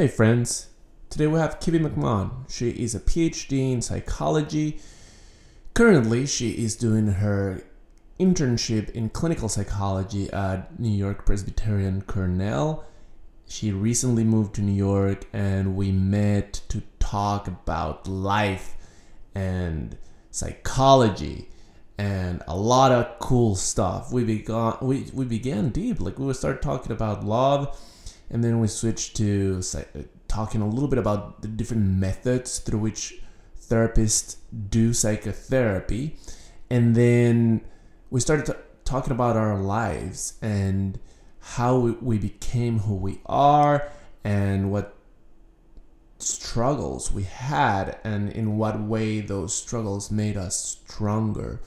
Hey friends, today we have Kibby McMahon. She is a PhD in psychology. Currently, she is doing her internship in clinical psychology at New York Presbyterian Cornell. She recently moved to New York and we met to talk about life and psychology and a lot of cool stuff. We began we, we began deep like we started talking about love and then we switched to uh, talking a little bit about the different methods through which therapists do psychotherapy. And then we started t- talking about our lives and how we became who we are and what struggles we had and in what way those struggles made us stronger.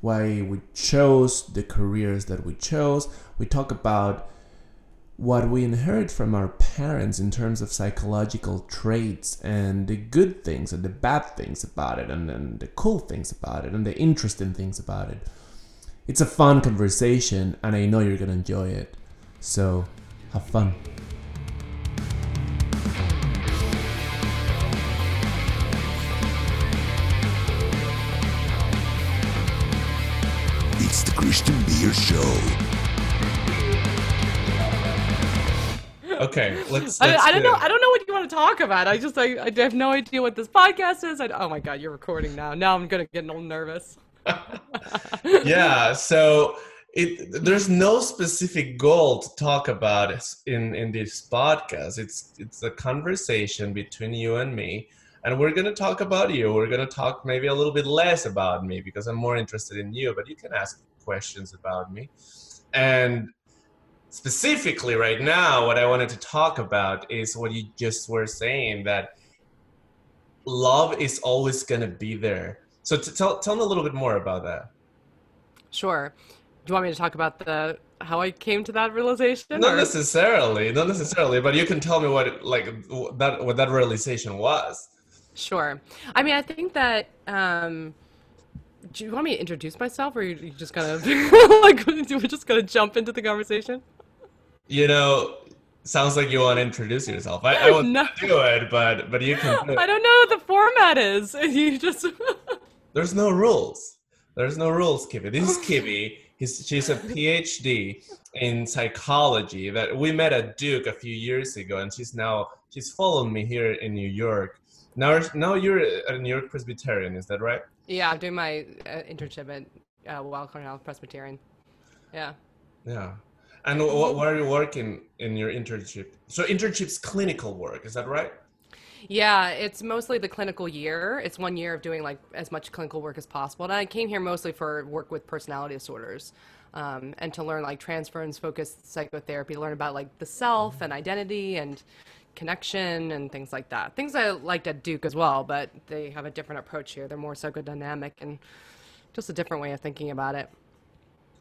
Why we chose the careers that we chose. We talk about what we inherit from our parents in terms of psychological traits and the good things and the bad things about it and, and the cool things about it and the interesting things about it. It's a fun conversation and I know you're to enjoy it. So, have fun. It's the Christian Beer Show. okay, let's. let's I, I, don't know. I don't know what you want to talk about. I just I, I have no idea what this podcast is. I, oh my god, you're recording now. Now I'm gonna get a little nervous. yeah. So it there's no specific goal to talk about in in this podcast. It's it's a conversation between you and me. And we're going to talk about you. We're going to talk maybe a little bit less about me because I'm more interested in you, but you can ask questions about me. And specifically right now what i wanted to talk about is what you just were saying that love is always going to be there. So to tell, tell me a little bit more about that. Sure. Do you want me to talk about the how i came to that realization not or? necessarily not necessarily but you can tell me what like that what that realization was. Sure. I mean i think that um do you want me to introduce myself or are you just gonna like we're just gonna jump into the conversation you know, sounds like you want to introduce yourself. I, I won't no. do it, but but you can. Do I don't know what the format is. You just. There's no rules. There's no rules, Kibby. This is Kibby. He's, she's a PhD in psychology that we met at Duke a few years ago, and she's now she's following me here in New York. Now, now you're a New York Presbyterian, is that right? Yeah, I'm doing my uh, internship at uh, Weill Cornell Presbyterian. Yeah. Yeah. And what, what are you working in your internship? So internship's clinical work, is that right? Yeah, it's mostly the clinical year. It's one year of doing like as much clinical work as possible. And I came here mostly for work with personality disorders. Um, and to learn like transference focused psychotherapy, learn about like the self and identity and connection and things like that. Things I liked at Duke as well, but they have a different approach here. They're more psychodynamic and just a different way of thinking about it.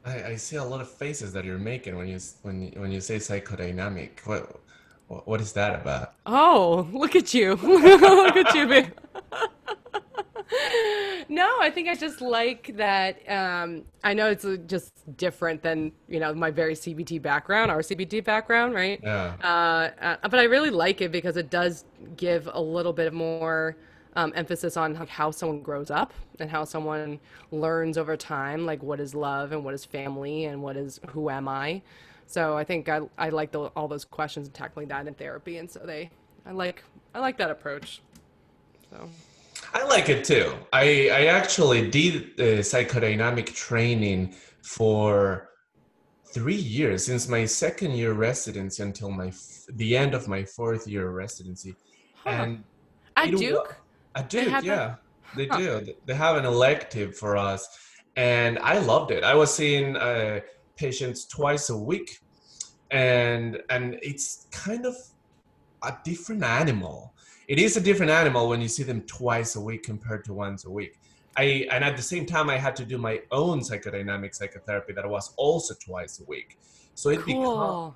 I, I see a lot of faces that you're making when you when when you say psychodynamic. What what is that about? Oh, look at you! look at you, babe. no, I think I just like that. Um, I know it's just different than you know my very CBT background, our CBT background, right? Yeah. Uh, uh, but I really like it because it does give a little bit more um, emphasis on like how someone grows up and how someone learns over time, like what is love and what is family and what is who am I. So I think I, I like the, all those questions and tackling that in therapy, and so they I like I like that approach. So. I like it too. I I actually did uh, psychodynamic training for three years since my second year residency until my f- the end of my fourth year residency, huh. and at Duke. I do, yeah. They do. They have an elective for us, and I loved it. I was seeing uh, patients twice a week, and and it's kind of a different animal. It is a different animal when you see them twice a week compared to once a week. I and at the same time, I had to do my own psychodynamic psychotherapy that was also twice a week. So it cool. becomes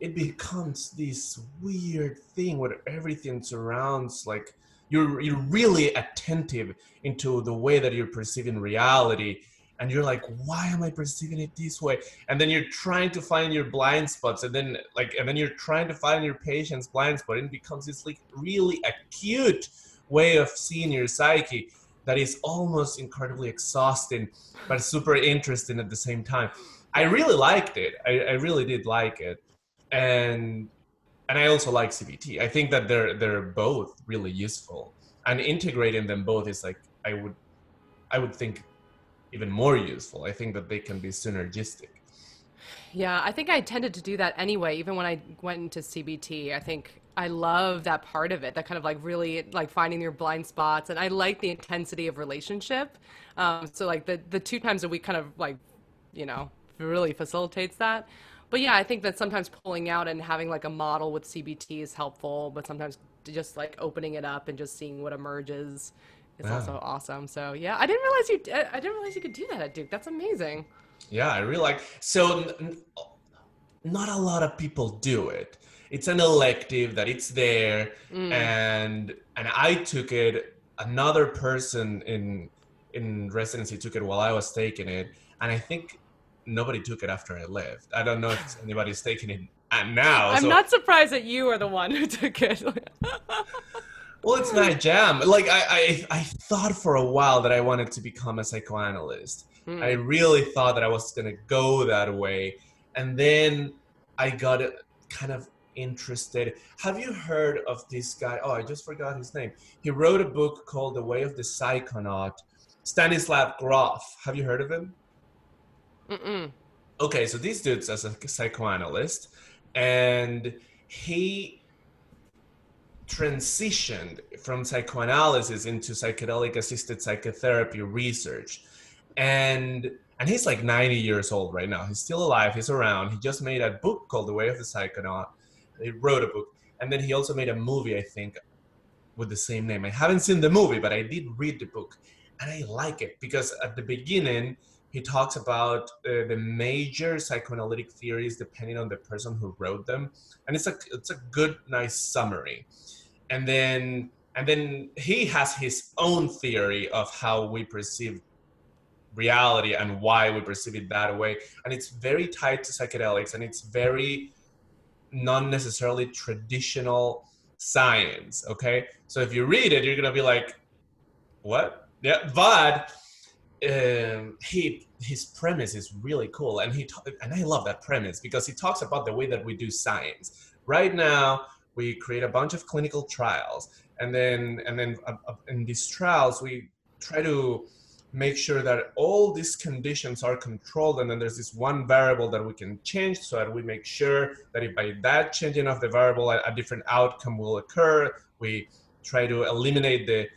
it becomes this weird thing where everything surrounds like you're you're really attentive into the way that you're perceiving reality. And you're like why am i perceiving it this way? And then you're trying to find your blind spots. And then like and then you're trying to find your patient's blind spot. And it becomes this like really acute way of seeing your psyche that is almost incredibly exhausting but super interesting at the same time. I really liked it. I, I really did like it. And and i also like cbt i think that they're they're both really useful and integrating them both is like i would i would think even more useful. I think that they can be synergistic. Yeah, I think I tended to do that anyway, even when I went into CBT. I think I love that part of it, that kind of like really like finding your blind spots. And I like the intensity of relationship. Um, so like the, the two times a week kind of like, you know, really facilitates that. But yeah, I think that sometimes pulling out and having like a model with CBT is helpful, but sometimes just like opening it up and just seeing what emerges is yeah. also awesome. So yeah, I didn't realize you. I didn't realize you could do that at Duke. That's amazing. Yeah, I really like. So, n- not a lot of people do it. It's an elective that it's there, mm. and and I took it. Another person in in residency took it while I was taking it, and I think nobody took it after I left. I don't know if anybody's taking it now. I'm so. not surprised that you are the one who took it. Well, it's not jam. Like I, I, I thought for a while that I wanted to become a psychoanalyst. Mm. I really thought that I was gonna go that way, and then I got kind of interested. Have you heard of this guy? Oh, I just forgot his name. He wrote a book called The Way of the Psychonaut. Stanislav Grof. Have you heard of him? Mm-mm. Okay, so this dude's as a psychoanalyst, and he transitioned from psychoanalysis into psychedelic assisted psychotherapy research. And and he's like 90 years old right now. He's still alive. He's around. He just made a book called the way of the psychonaut. He wrote a book. And then he also made a movie i think with the same name. I haven't seen the movie but i did read the book. And i like it because at the beginning he talks about uh, the major psychoanalytic theories depending on the person who wrote them and it's a it's a good nice summary. And then and then he has his own theory of how we perceive reality and why we perceive it that way and it's very tied to psychedelics and it's very not necessarily traditional science okay? So if you read it you're gonna be like what? Yeah but um, he his premise is really cool and he and i love that premise because he talks about the way that we do science. Right now we create a bunch of clinical trials and then and then uh, uh, in these trials we try to make sure that all these conditions are controlled and then there's this one variable that we can change so that we make sure that if by that changing of the variable a, a different outcome will occur. We try to eliminate the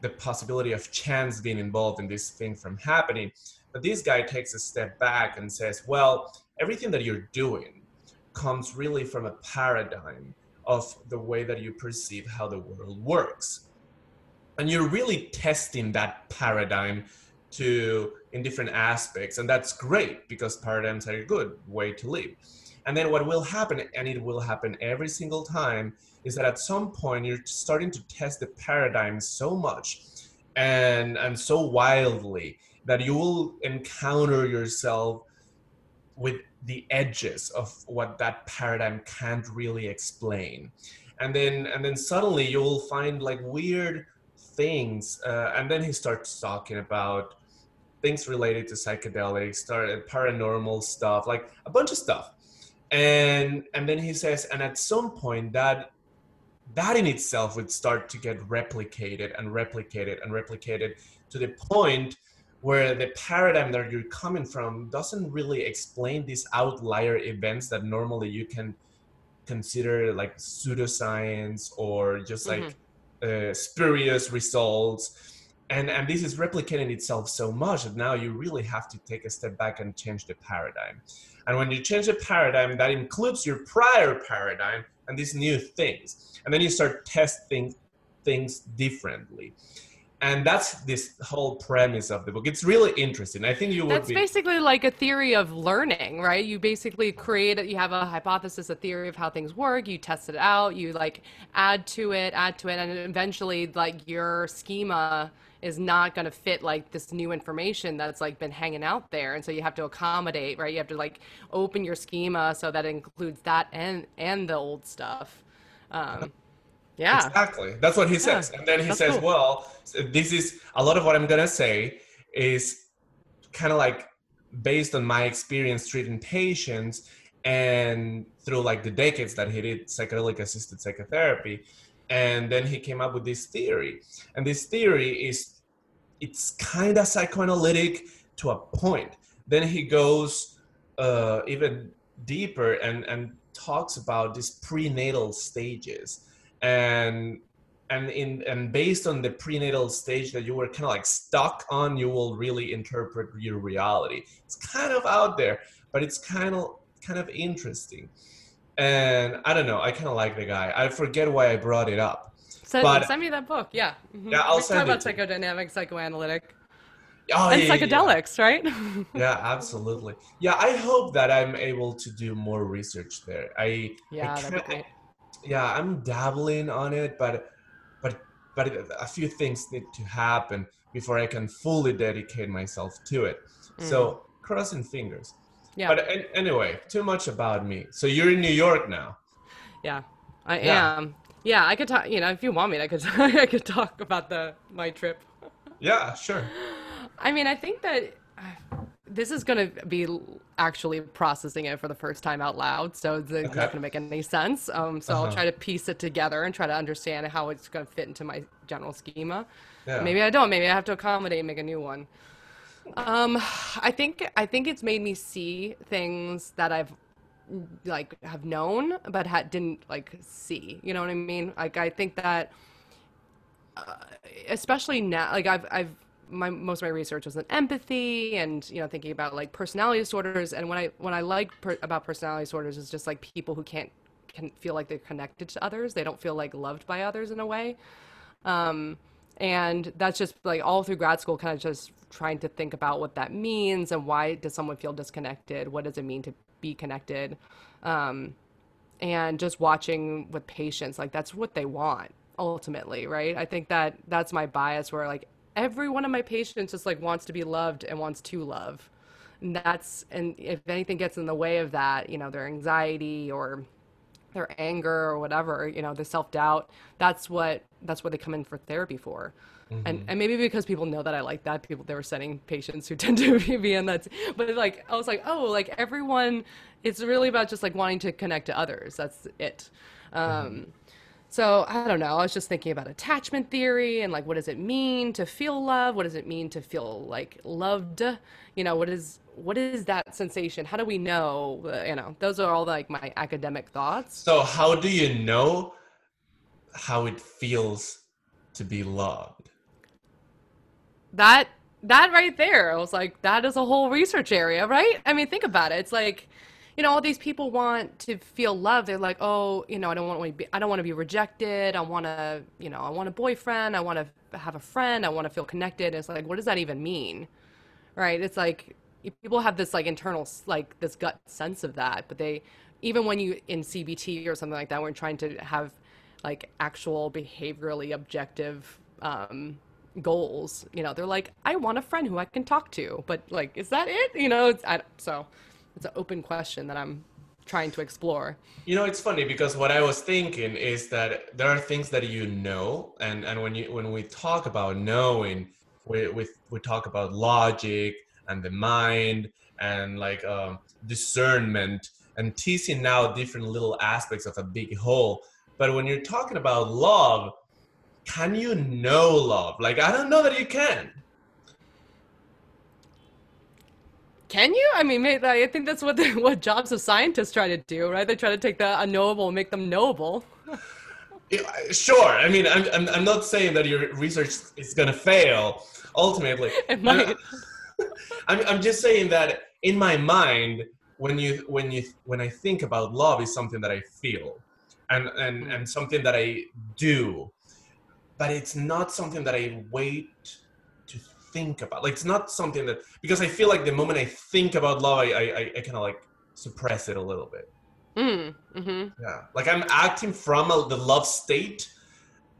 the possibility of chance being involved in this thing from happening but this guy takes a step back and says well everything that you're doing comes really from a paradigm of the way that you perceive how the world works. And you're really testing that paradigm to in different aspects and that's great because paradigms are a good way to live and then what will happen and it will happen every single time is that at some point you're starting to test the paradigm so much and and so wildly that you will encounter yourself with the edges of what that paradigm can't really explain. And then and then suddenly you'll find like weird things uh, and then he starts talking about things related to psychedelics started paranormal stuff like a bunch of stuff. And and then he says and at some point that that in itself would start to get replicated and replicated and replicated to the point where the paradigm that you're coming from doesn't really explain these outlier events that normally you can consider like pseudoscience or just like mm-hmm. uh, spurious results and and this is replicating itself so much that now you really have to take a step back and change the paradigm. And when you change the paradigm that includes your prior paradigm and these new things. And then you start testing things differently and that's this whole premise of the book. It's really interesting. I think you would That's be. basically like a theory of learning, right? You basically create it, you have a hypothesis, a theory of how things work, you test it out, you like add to it, add to it, and eventually like your schema is not going to fit like this new information that's like been hanging out there and so you have to accommodate right you have to like open your schema so that includes that and and the old stuff um yeah Exactly. That's what he says. Yeah, And then he that's says, cool. well, this is a lot of what I'm going to say is kind of like based on my experience treating patients and through like the decades that he did psychedelic assisted psychotherapy. And then he came up with this theory. And this theory is it's kind of psychoanalytic to a point. Then he goes uh, even deeper and, and talks about these prenatal stages and and in and based on the prenatal stage that you were kind of like stuck on you will really interpret your reality. It's kind of out there but it's kind of kind of interesting. And i don't know i kind of like the guy. I forget why i brought it up send, but- send me that book yeah Mhm. Yeah, I'll we send talk about psychodynamic psychoanalytic. Oh and yeah, yeah, yeah. psychedelics right? Yeah absolutely. Yeah i hope that i'm able to do more research there. I yeah I that'd be kinda- great yeah i'm dabbling on it but but but a few things need to happen before i can fully dedicate myself to it so crossing fingers Mm. yeah but an- anyway too much about me so you're in new york now Yeah, I Yeah. am. Yeah, I could talk. You know, if you want me, I could. I could talk about the my trip. yeah sure I mean, I think that this is going to be actually processing it for the first time out loud, so it's uh, Okay. not going to make any sense. Um, so Uh-huh. I'll try to piece it together and try to understand how it's going to fit into my general schema. yeah Maybe I don't. Maybe I have to accommodate and make a new one. Um, I think I think it's made me see things that I've like have known but didn't like see. You know what I mean? Like I think that uh, especially now like I've I've my most of my research was in empathy and you know thinking about like personality disorders and when I when I like per, about personality disorders is just like people who can't can feel like they're connected to others. They don't feel like loved by others in a way. Um, and that's just like all through grad school, kind of just trying to think about what that means and why does someone feel disconnected? What does it mean to be connected? Um, and just watching with patients, like that's what they want ultimately, right? I think that that's my bias where like every one of my patients just like wants to be loved and wants to love. And that's, and if anything gets in the way of that, you know, their anxiety or their anger or whatever, you know, the self doubt. That's what that's what they come in for therapy for. And and maybe because people know that I like that, people they were sending patients who tend to be in that. But like I was like, oh, like everyone, it's really about just like wanting to connect to others. That's it. Um, so I don't know. I was just thinking about attachment theory and like what does it mean to feel love? What does it mean to feel like loved? You know, what is what is that sensation? How do we know? You know, those are all like my academic thoughts. so how do you know how it feels to be loved that that right there i was like that is a whole research area right i mean think about it it's like you know all these people want to feel love they're like oh you know i don't want to be i don't want to be rejected. I want to you know i want a boyfriend. I want to have a friend. I want to feel connected. It's like what does that even mean? Right? It's like people have this like internal like this gut sense of that but they even when you in cbt or something like that we're trying to have like actual behaviorally objective um goals you know they're like i want a friend who i can talk to. But like is that it? You know it's I, so it's an open question that i'm trying to explore You know, it's funny because what I was thinking is that there are things that you know, and and when you when we talk about knowing, we we, we talk about logic and the mind and like um, discernment and teasing out different little aspects of a big whole. But when you're talking about love, can you know love? Like I don't know that you can. Can you i mean i think that's what the, what jobs of scientists try to do right they try to take the unknowable and make them knowable Yeah, Sure. I mean, I'm, I'm, I'm not saying that your research is going to fail ultimately. it might I'm, I'm just saying that in my mind, when you when you when I think about love is something that I feel, and and and something that I do. but it's not something that I wait think about. Like it's not something that because I feel like the moment I think about love, I I, I kind of like suppress it a little bit. Mm, hmm Yeah, like I'm acting from a, the love state,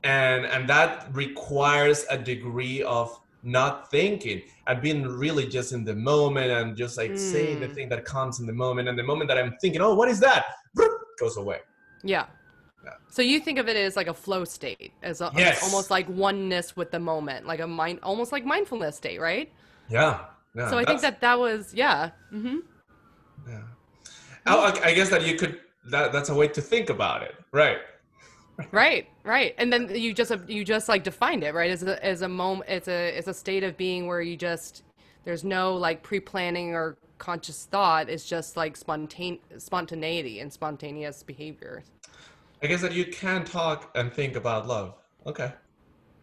and and that requires a degree of not thinking and being really just in the moment and just like saying the Mm. thing that comes in the moment. And the moment that I'm thinking, oh, what is that? Goes away. Yeah. Yeah. So you think of it as like a flow state, as a, Yes. almost like oneness with the moment, like a mind, almost like mindfulness state, right? Yeah. yeah so I think that that was, yeah. hmm Yeah. Oh, I, I guess that you could. That that's a way to think about it, right? Right, right. And then you just you just like defined it, right? As a as a moment, it's a it's a state of being where you just there's no like pre-planning or conscious thought. It's just like spontane spontaneity and spontaneous behavior. I guess that you can talk and think about love. Okay,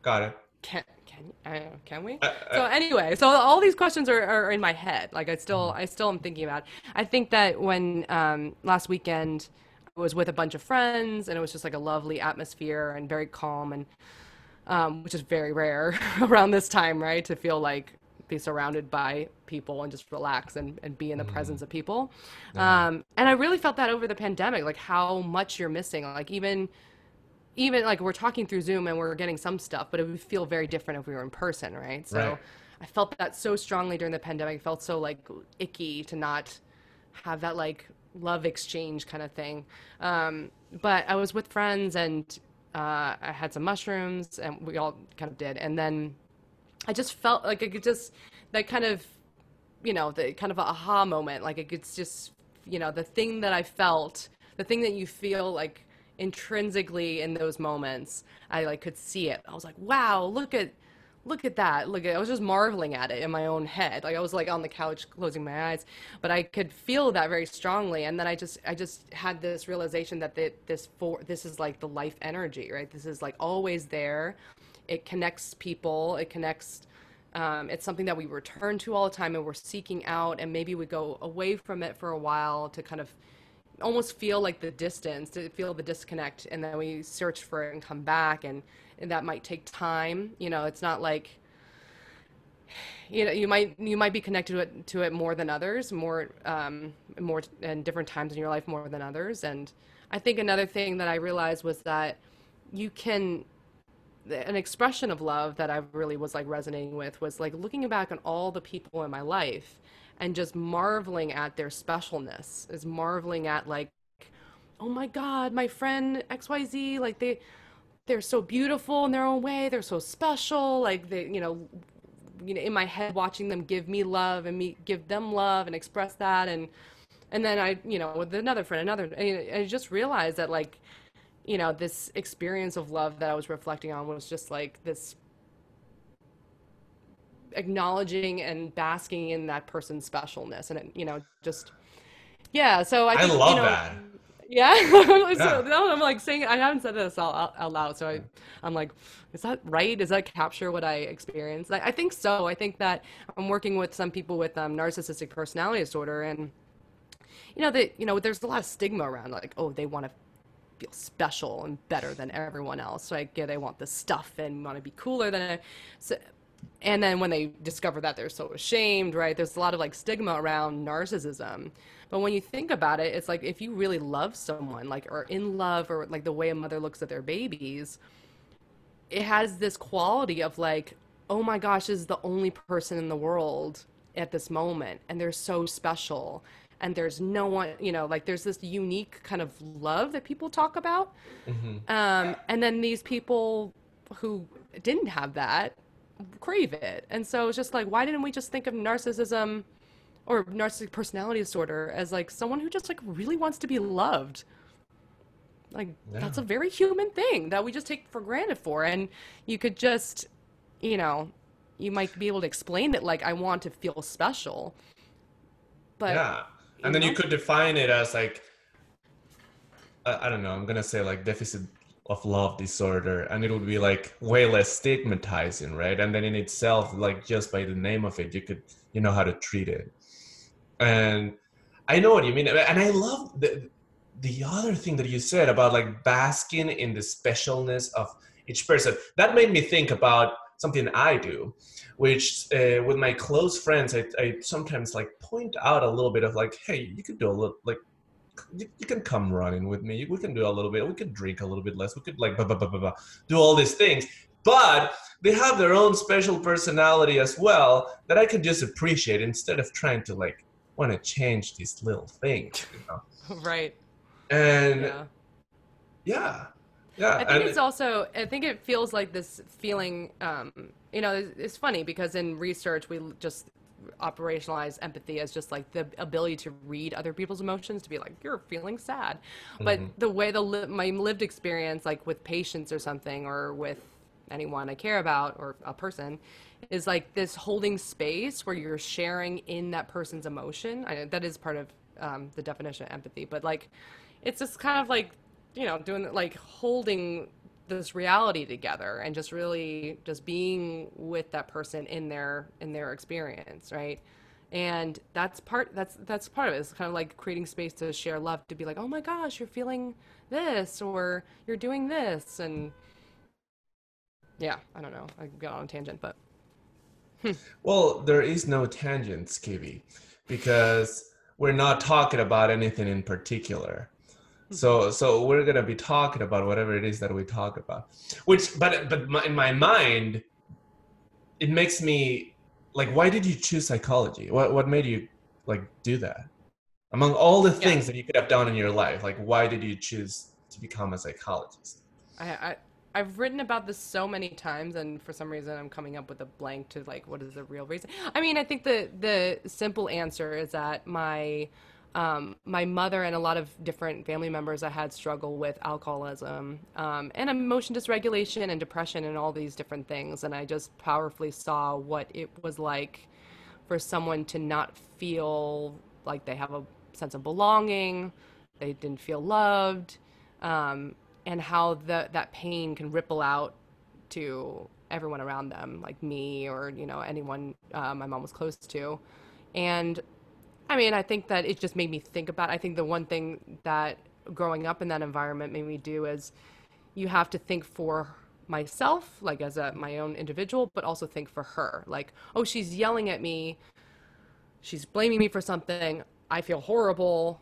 got it. Can can I don't know, can we? I- I- so anyway, so all these questions are, are in my head. Like I still I still am thinking about. It. I think that when um, last weekend I was with a bunch of friends and it was just like a lovely atmosphere and very calm and um, which is very rare around this time, right? To feel like be surrounded by people and just relax and, and be in the presence of people. Um, and I really felt that over the pandemic, like how much you're missing. Like even even like we're talking through Zoom and we're getting some stuff, but it would feel very different if we were in person, right? So Right. I felt that so strongly during the pandemic. It felt so like icky to not have that like love exchange kind of thing. Um, but I was with friends and uh, I had some mushrooms and we all kind of did. And then I just felt like I could just, that kind of, you know, the kind of aha moment. Like it's just, you know, the thing that I felt, the thing that you feel like intrinsically in those moments, I like could see it. I was like, wow, look at, look at that. Look at, I was just marveling at it in my own head. Like I was like on the couch closing my eyes, but I could feel that very strongly. And then I just, I just had this realization that the, this for, this is like the life energy, right? This is like always there. It connects people. It connects, um, it's something that we return to all the time and we're seeking out and maybe we go away from it for a while to kind of almost feel like the distance to feel the disconnect and then we search for it and come back and, and that might take time you know it's not like you know you might you might be connected to it, to it more than others more um, more and different times in your life more than others and i think another thing that i realized was that you can an expression of love that I really was like resonating with was like looking back on all the people in my life and just marveling at their specialness, is marveling at like, oh my God, my friend XYZ, like they they're so beautiful in their own way, they're so special, like they, you know, you know, in my head watching them give me love and me give them love and express that. And and then I, you know, with another friend, another, I just realized that like you know, this experience of love that I was reflecting on was just like this acknowledging and basking in that person's specialness and it, you know, just yeah, so I I think, love you know, that. Yeah, Yeah. so now I'm like saying I haven't said this out, out, out loud, so I, I'm like, is that right? Does that capture what I experienced? I, I think so. I think that I'm working with some people with um, narcissistic personality disorder, and you know that you know there's a lot of stigma around like, oh, they want to feel special and better than everyone else. So I get they want this stuff and want to be cooler than I, so, and then when they discover that they're so ashamed, right? There's a lot of like stigma around narcissism. But when you think about it, it's like if you really love someone, like or in love or like the way a mother looks at their babies, it has this quality of like, oh my gosh, this is the only person in the world at this moment and they're so special and there's no one you know like there's this unique kind of love that people talk about. Um, and then these people who didn't have that crave it. And so it's just like why didn't we just think of narcissism or narcissistic personality disorder as like someone who just like really wants to be loved? Like that's a very human thing that we just take for granted for. And you could just you know you might be able to explain it like i want to feel special. But yeah and then you mm-hmm. could define it as like I, I don't know i'm gonna say like deficit of love disorder and it would be like way less stigmatizing right? And then in itself like just by the name of it you could you know how to treat it. And i know what you mean and i love the the other thing that you said about like basking in the specialness of each person. That made me think about something I do, which uh, with my close friends, I, I sometimes like point out a little bit of like, hey, you could do a little like. You, you can come running with me. We can do a little bit. We could drink a little bit less. We could like blah, blah, blah, blah, blah, do all these things. But they have their own special personality as well that I can just appreciate instead of trying to like want to change these little things. You know? right. And Yeah. yeah, yeah. I think and- it's also. I think it feels like this feeling. Um, you know, it's, it's funny because in research we just operationalize empathy as just like the ability to read other people's emotions to be like you're feeling sad. But the way the li- my lived experience like with patients or something or with anyone i care about or a person is like this holding space where you're sharing in that person's emotion. I, that is part of um, the definition of empathy but like it's just kind of like you know doing like holding this reality together and just really just being with that person in their in their experience right? And that's part that's that's part of it. It's kind of like creating space to share love to be like oh my gosh you're feeling this or you're doing this and yeah i don't know. I got on a tangent but Well, there is no tangents, Kibby, because we're not talking about anything in particular. So, so we're gonna be talking about whatever it is that we talk about. Which, but, but my, in my mind, it makes me like, why did you choose psychology? What, what made you like do that? Among all the Yeah. things that you could have done in your life, like, why did you choose to become a psychologist? I, I I've written about this so many times, and for some reason, I'm coming up with a blank to like, what is the real reason? I mean, I think the the simple answer is that my um, my mother and a lot of different family members I had struggle with alcoholism um, and emotion dysregulation and depression and all these different things, and I just powerfully saw what it was like for someone to not feel like they have a sense of belonging, they didn't feel loved, um, and how the, that pain can ripple out to everyone around them, like me or you know anyone uh, my mom was close to, and I mean I think that it just made me think about. I think the one thing that growing up in that environment made me do is you have to think for myself like as a my own individual but also think for her. Like oh she's yelling at me. She's blaming me for something. I feel horrible.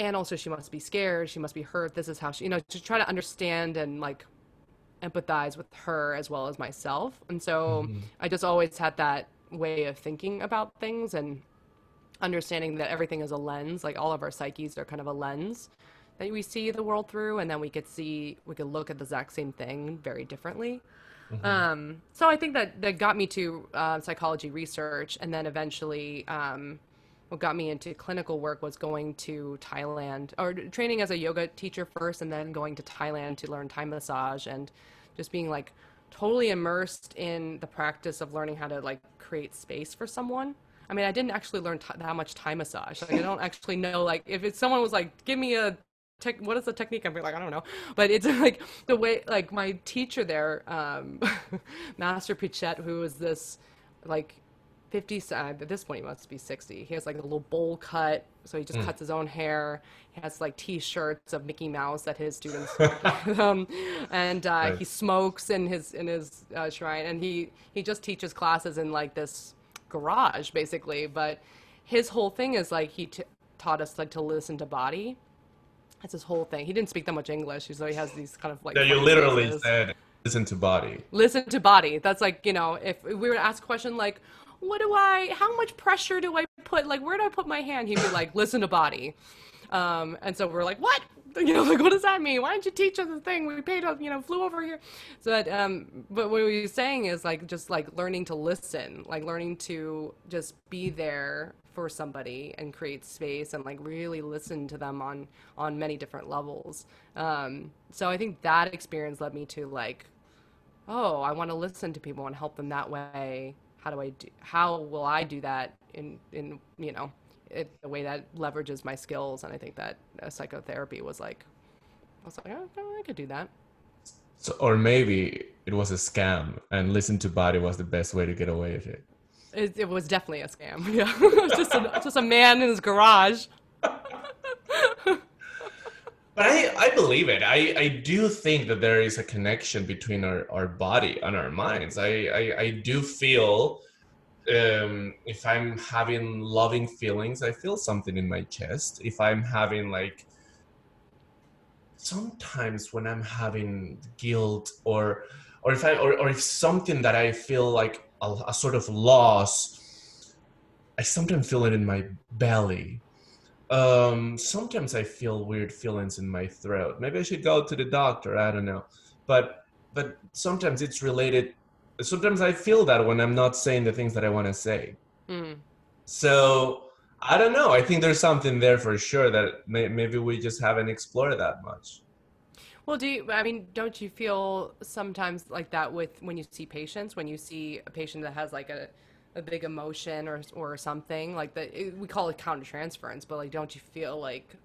And also she must be scared. She must be hurt. This is how she you know to try to understand and like empathize with her as well as myself. And so mm-hmm. i just always had that way of thinking about things. And understanding that everything is a lens like all of our psyches are kind of a lens that we see the world through and then we could see we could look at the exact same thing very differently. Um, so i think that that got me to uh, psychology research and then eventually um, what got me into clinical work was going to thailand or training as a yoga teacher first and then going to thailand to learn thai massage and just being like totally immersed in the practice of learning how to like create space for someone I mean, I didn't actually learn t- that much Thai massage. Like, I don't actually know. Like, if it's someone was like, "Give me a tech, what is the technique?" I'd be like, "I don't know." But it's like the way, like my teacher there, um, Master Pichest, who was this, like, fifty. uh, At this point, he must be sixty. He has like a little bowl cut, so he just cuts his own hair. He has like T-shirts of Mickey Mouse that his students, um, and uh, Right. he smokes in his in his uh, shrine, and he he just teaches classes in like this garage basically. But his whole thing is like he t- taught us like to listen to body. That's his whole thing. He didn't speak that much english. So he has these kind of like Yeah, you literally phrases. said, listen to body. listen to body. That's like you know if we were to ask a question like what do i how much pressure do i put like where do i put my hand? He'd be like listen to body. Um, and so we're like what you know like what does that mean? Why didn't you teach us the thing? We paid up you know flew over here. So that um but what we were saying is like just like learning to listen like learning to just be there for somebody and create space and like really listen to them on on many different levels. Um so i think that experience led me to like oh i want to listen to people and help them that way. How do i do how will i do that in in you know it, the way that leverages my skills and i think that uh, psychotherapy was like i was like oh, i could do that So, or maybe it was a scam, and listen to body was the best way to get away with it. it, it was definitely a scam yeah it was just a, just a man in his garage But I, I believe it. I, I do think that there is a connection between our, our body and our minds. I, I, I do feel um, if I'm having loving feelings, I feel something in my chest. If I'm having like sometimes when I'm having guilt or or if I or, or if something that I feel like a, a sort of loss, I sometimes feel it in my belly um, sometimes I feel weird feelings in my throat. Maybe I should go to the doctor. I don't know, but but sometimes it's related. Sometimes I feel that when I'm not saying the things that I want to say. Mm. So I don't know. I think there's something there for sure that may, maybe we just haven't explored that much. Well, do you? I mean, don't you feel sometimes like that with when you see patients? When you see a patient that has like a a big emotion or or something like that we call it countertransference but like don't you feel like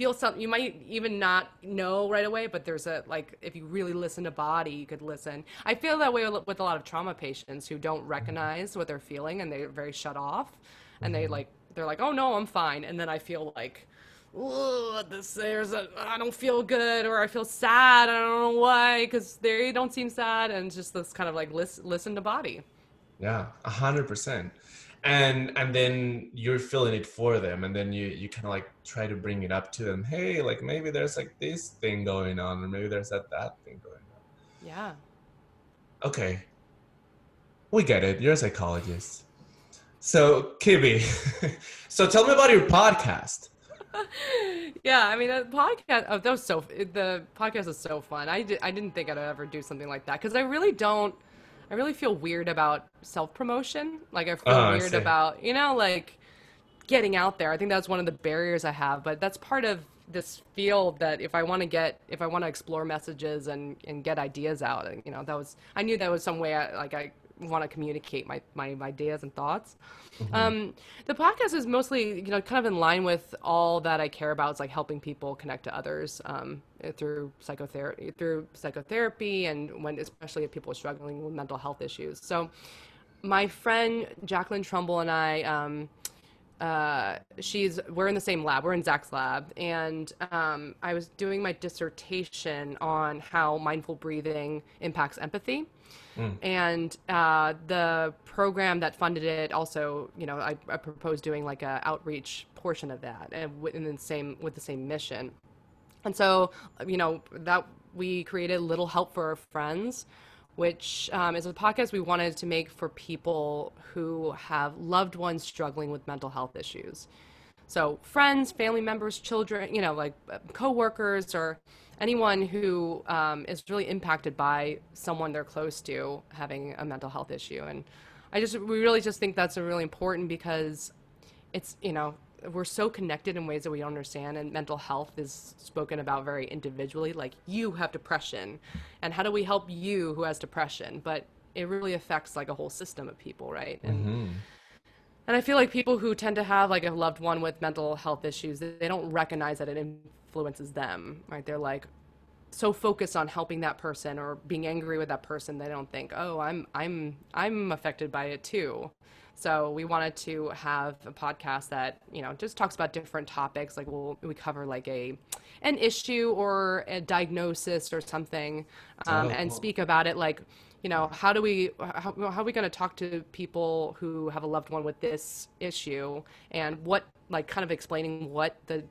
feel something you might even not know right away but there's a like if you really listen to body you could listen i feel that way with a lot of trauma patients who don't recognize what they're feeling and they're very shut off and they mm-hmm. like they're like oh no i'm fine and then i feel like this there's a I don't feel good or I feel sad I don't know why because they don't seem sad and just this kind of like listen listen to body. Yeah, a hundred percent. And and then you're feeling it for them, and then you you kind of like try to bring it up to them. Hey, like maybe there's like this thing going on, or maybe there's that that thing going on. Yeah. Okay. We get it. You're a psychologist. So, kibby so tell me about your podcast. yeah, I mean, the podcast. Oh, that was so. The podcast is so fun. I did. I didn't think I'd ever do something like that because I really don't. I really feel weird about self promotion. Like I feel oh, weird I about you know like getting out there. I think that's one of the barriers I have, but that's part of this field that if I want to get if I want to explore messages and and get ideas out, you know, that was I knew that was some way I like I want to communicate my, my, my ideas and thoughts. Mm-hmm. Um, the podcast is mostly, you know, kind of in line with all that I care about. It's like helping people connect to others um, through psychotherapy, through psychotherapy, and when especially if people are struggling with mental health issues. So, my friend Jacqueline Trumbull and I. Um, uh, she's we're in the same lab we're in zach's lab and um, i was doing my dissertation on how mindful breathing impacts empathy Mm. And uh, the program that funded it also, you know, I, I proposed doing like a outreach portion of that, and in the same with the same mission. And so, you know, that we created Little Help for Our Friends, which um, is a podcast we wanted to make for people who have loved ones struggling with mental health issues. So, friends, family members, children, you know, like uh, coworkers or anyone who um, is really impacted by someone they're close to having a mental health issue. And I just, we really just think that's really important because it's, you know, we're so connected in ways that we don't understand and mental health is spoken about very individually like you have depression and how do we help you who has depression but it really affects like a whole system of people right and mm-hmm. and i feel like people who tend to have like a loved one with mental health issues they don't recognize that it influences them, right? They're like so focused on helping that person or being angry with that person, they don't think, "Oh, I'm I'm I'm affected by it too." So we wanted to have a podcast that you know just talks about different topics. Like we'll we cover like a an issue or a diagnosis or something, um, oh, and speak about it like you know how do we how, how are we going to talk to people who have a loved one with this issue and what like kind of explaining what the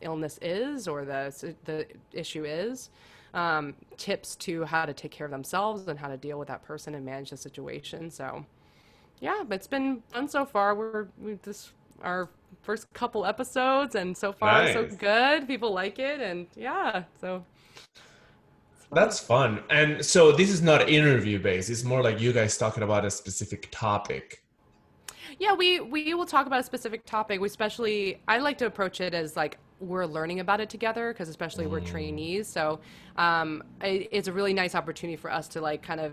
illness is or the the issue is. Um, tips to how to take care of themselves and how to deal with that person and manage the situation. So, yeah, but it's been fun so far. We're we just our first couple episodes, and so far nice. so good. People like it, and yeah, so. That's fun. And so this is not interview based. It's more like you guys talking about a specific topic. Yeah, we we will talk about a specific topic. We especially I like to approach it as like we're learning about it together because especially mm. we're trainees so um, it, it's a really nice opportunity for us to like kind of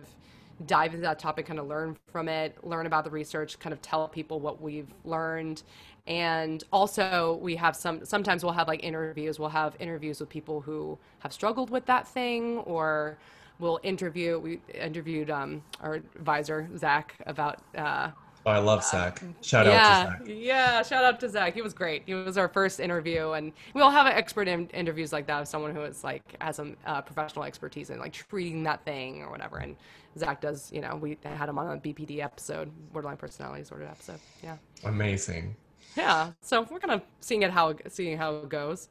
dive into that topic kind of learn from it learn about the research kind of tell people what we've learned. And also we have some sometimes we'll have like interviews. We'll have interviews with people who have struggled with that thing or we'll interview we interviewed um, our advisor zach about uh, Oh, I love Zach. Shout out to Zach. yeah. Shout out to Zach. He was great. He was our first interview, and we all have an expert in- interviews like that of someone who is like has some uh, professional expertise in like treating that thing or whatever. And Zach does. You know, we had him on a BPD episode, borderline personality disorder episode. Yeah, Amazing. yeah. So we're kind of seeing it how seeing how it goes.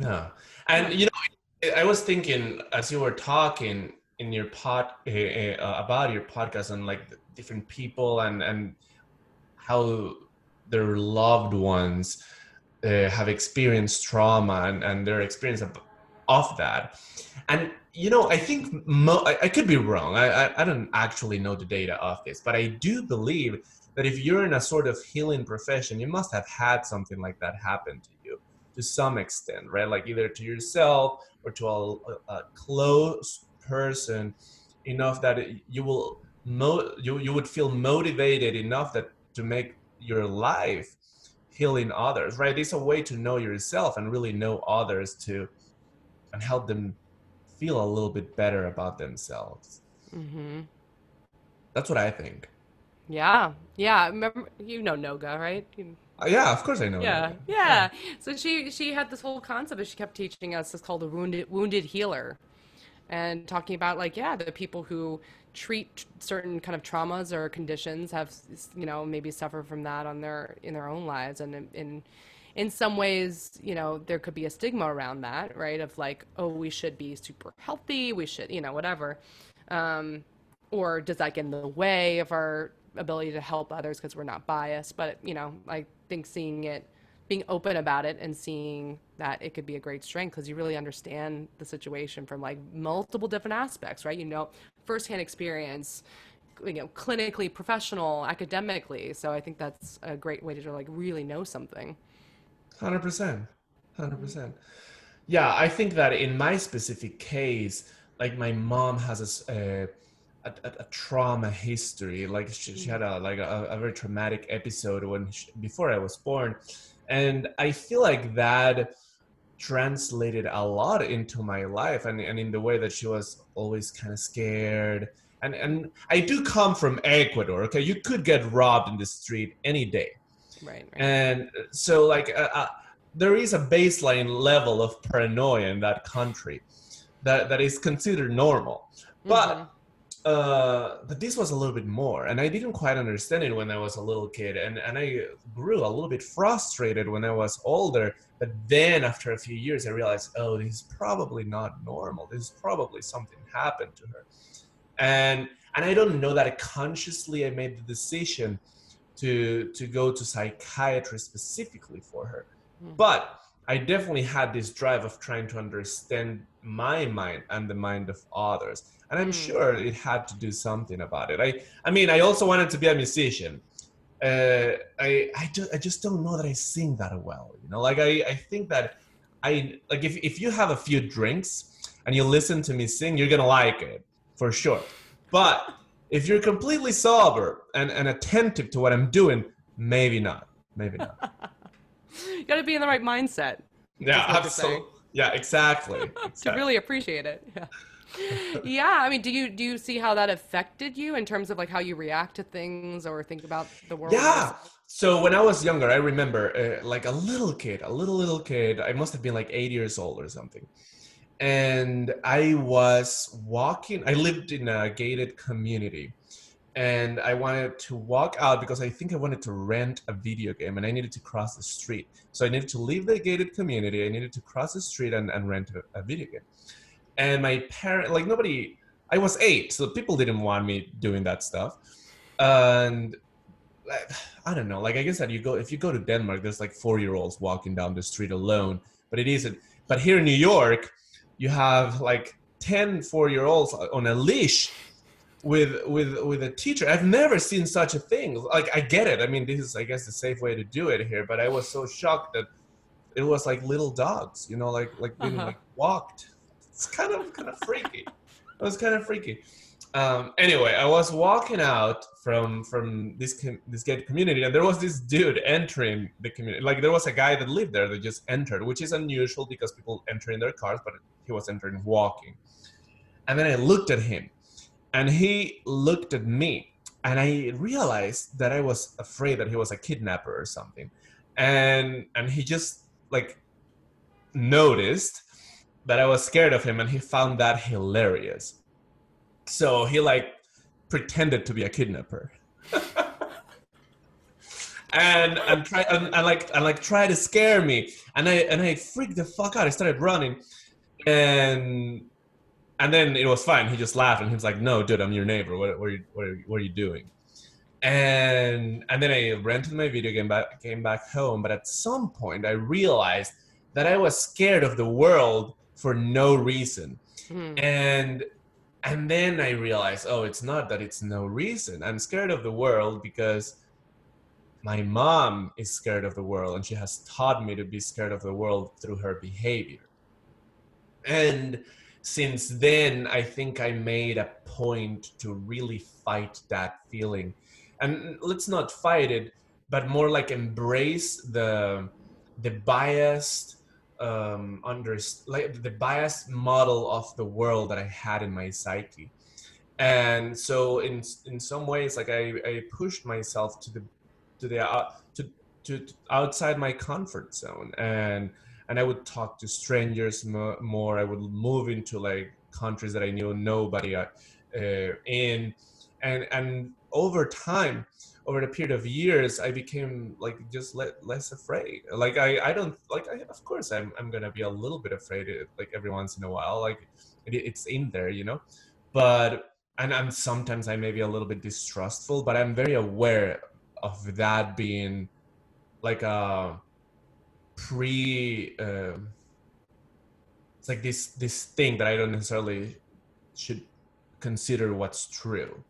Yeah, and you know, I was thinking as you were talking in your pod uh, uh, about your podcast and like different people and and how their loved ones uh, have experienced trauma and and their experience of, of that, and you know, I think mo- I, I could be wrong. I, I I don't actually know the data of this, but I do believe that if you're in a sort of healing profession, you must have had something like that happen to you to some extent, right? Like either to yourself or to a, a close person enough that you will mo- you, you would feel motivated enough that to make your life healing others, right? It's a way to know yourself and really know others to and help them feel a little bit better about themselves. mm-hmm. That's what I think. Yeah, yeah. Remember, you know Noga, right? You- Uh, yeah, of course I know. yeah, that. yeah. So she she had this whole concept that she kept teaching us. It's called a wounded wounded healer, and talking about like yeah, the people who treat certain kind of traumas or conditions have you know maybe suffer from that on their in their own lives, and in, in some ways, you know, there could be a stigma around that, right? Of like, oh, we should be super healthy, we should, you know, whatever. Um, or does that get in the way of our ability to help others because we're not biased? But, you know, I think seeing it, being open about it and seeing that it could be a great strength because you really understand the situation from like multiple different aspects, right? You know, firsthand experience, you know, clinically, professional, academically. So I think that's a great way to like really know something. Hundred percent, hundred percent. Yeah, I think that in my specific case, like my mom has a a trauma history. Like she, she mm. had a like a, a very traumatic episode when she, before I was born, and I feel like that translated a lot into my life and, and in the way that she was always kind of scared and and I do come from Ecuador okay you could get robbed in the street any day Right. right. and so like uh, uh, there is a baseline level of paranoia in that country that that is considered normal but Mhm. Uh but this was a little bit more and i didn't quite understand it when i was a little kid and and i grew a little bit frustrated when i was older but then after a few years i realized oh this is probably not normal. This is probably something happened to her. And and i don't know that I consciously i made the decision to to go to psychiatry specifically for her. Mhm. but i definitely had this drive of trying to understand my mind and the mind of others and i'm Mm. sure it had to do something about it i i mean i also wanted to be a musician uh, I I, do, I just don't know that I sing that well. You know, like I, I think that I like if, if you have a few drinks and you listen to me sing, you're gonna like it for sure. But if you're completely sober and, and attentive to what I'm doing, maybe not. Maybe not. you got to be in the right mindset Yeah, absolutely. Yeah, exactly. to really appreciate it. Yeah. Yeah, I mean, do you do you see how that affected you in terms of like how you react to things or think about the world? Yeah. So when I was younger, I remember uh, like a little kid, a little little kid. I must have been like eight years old or something. And I was walking. I lived in a gated community, and I wanted to walk out because I think I wanted to rent a video game, and I needed to cross the street. So I needed to leave the gated community. I needed to cross the street and, and rent a, a video game. And my parent, like nobody, I was eight, so people didn't want me doing that stuff. And like, I don't know. Like I guess that you go if you go to Denmark, there's like four year olds walking down the street alone, but it isn't. But here in New York, you have like 10 four year olds on a leash with with with a teacher. I've never seen such a thing. Like I get it. I mean, this is I guess the safe way to do it here. But I was so shocked that it was like little dogs, you know, like like being Uh-huh. like walked. It's kind of kind of freaky. It was kind of freaky. Um, anyway, I was walking out from from this com- this gate community, and there was this dude entering the community. Like there was a guy that lived there that just entered, which is unusual because people enter in their cars, but he was entering walking. And then I looked at him, and he looked at me, and I realized that I was afraid that he was a kidnapper or something, and and he just like noticed that I was scared of him, and he found that hilarious. So he like pretended to be a kidnapper. and and try and, and like and like try to scare me. And i and i freaked the fuck out. I started running. And and then it was fine. He just laughed and he was like no dude i'm your neighbor. What, what, are, you, what, are, what are you doing? And and then i rented my video game back came back home. But at some point i realized that i was scared of the world for no reason. Hmm. and and then i realized oh it's not that it's no reason. I'm scared of the world because my mom is scared of the world and she has taught me to be scared of the world through her behavior. And since then i think i made a point to really fight that feeling. And let's not fight it but more like embrace the the biased um under like the biased model of the world that i had in my psyche. And so in in some ways like i i pushed myself to the to the uh, to, to outside my comfort zone. And and i would talk to strangers mo- more. I would move into like countries that i knew nobody uh, in. And and over time over the period of years i became like just le- less afraid. Like i i don't like I, of course i'm i'm gonna be a little bit afraid uh, like every once in a while like it, it's in there you know? But and i'm sometimes i may be a little bit distrustful but i'm very aware of that being like a pre uh, it's like this this thing that i don't necessarily should consider what's true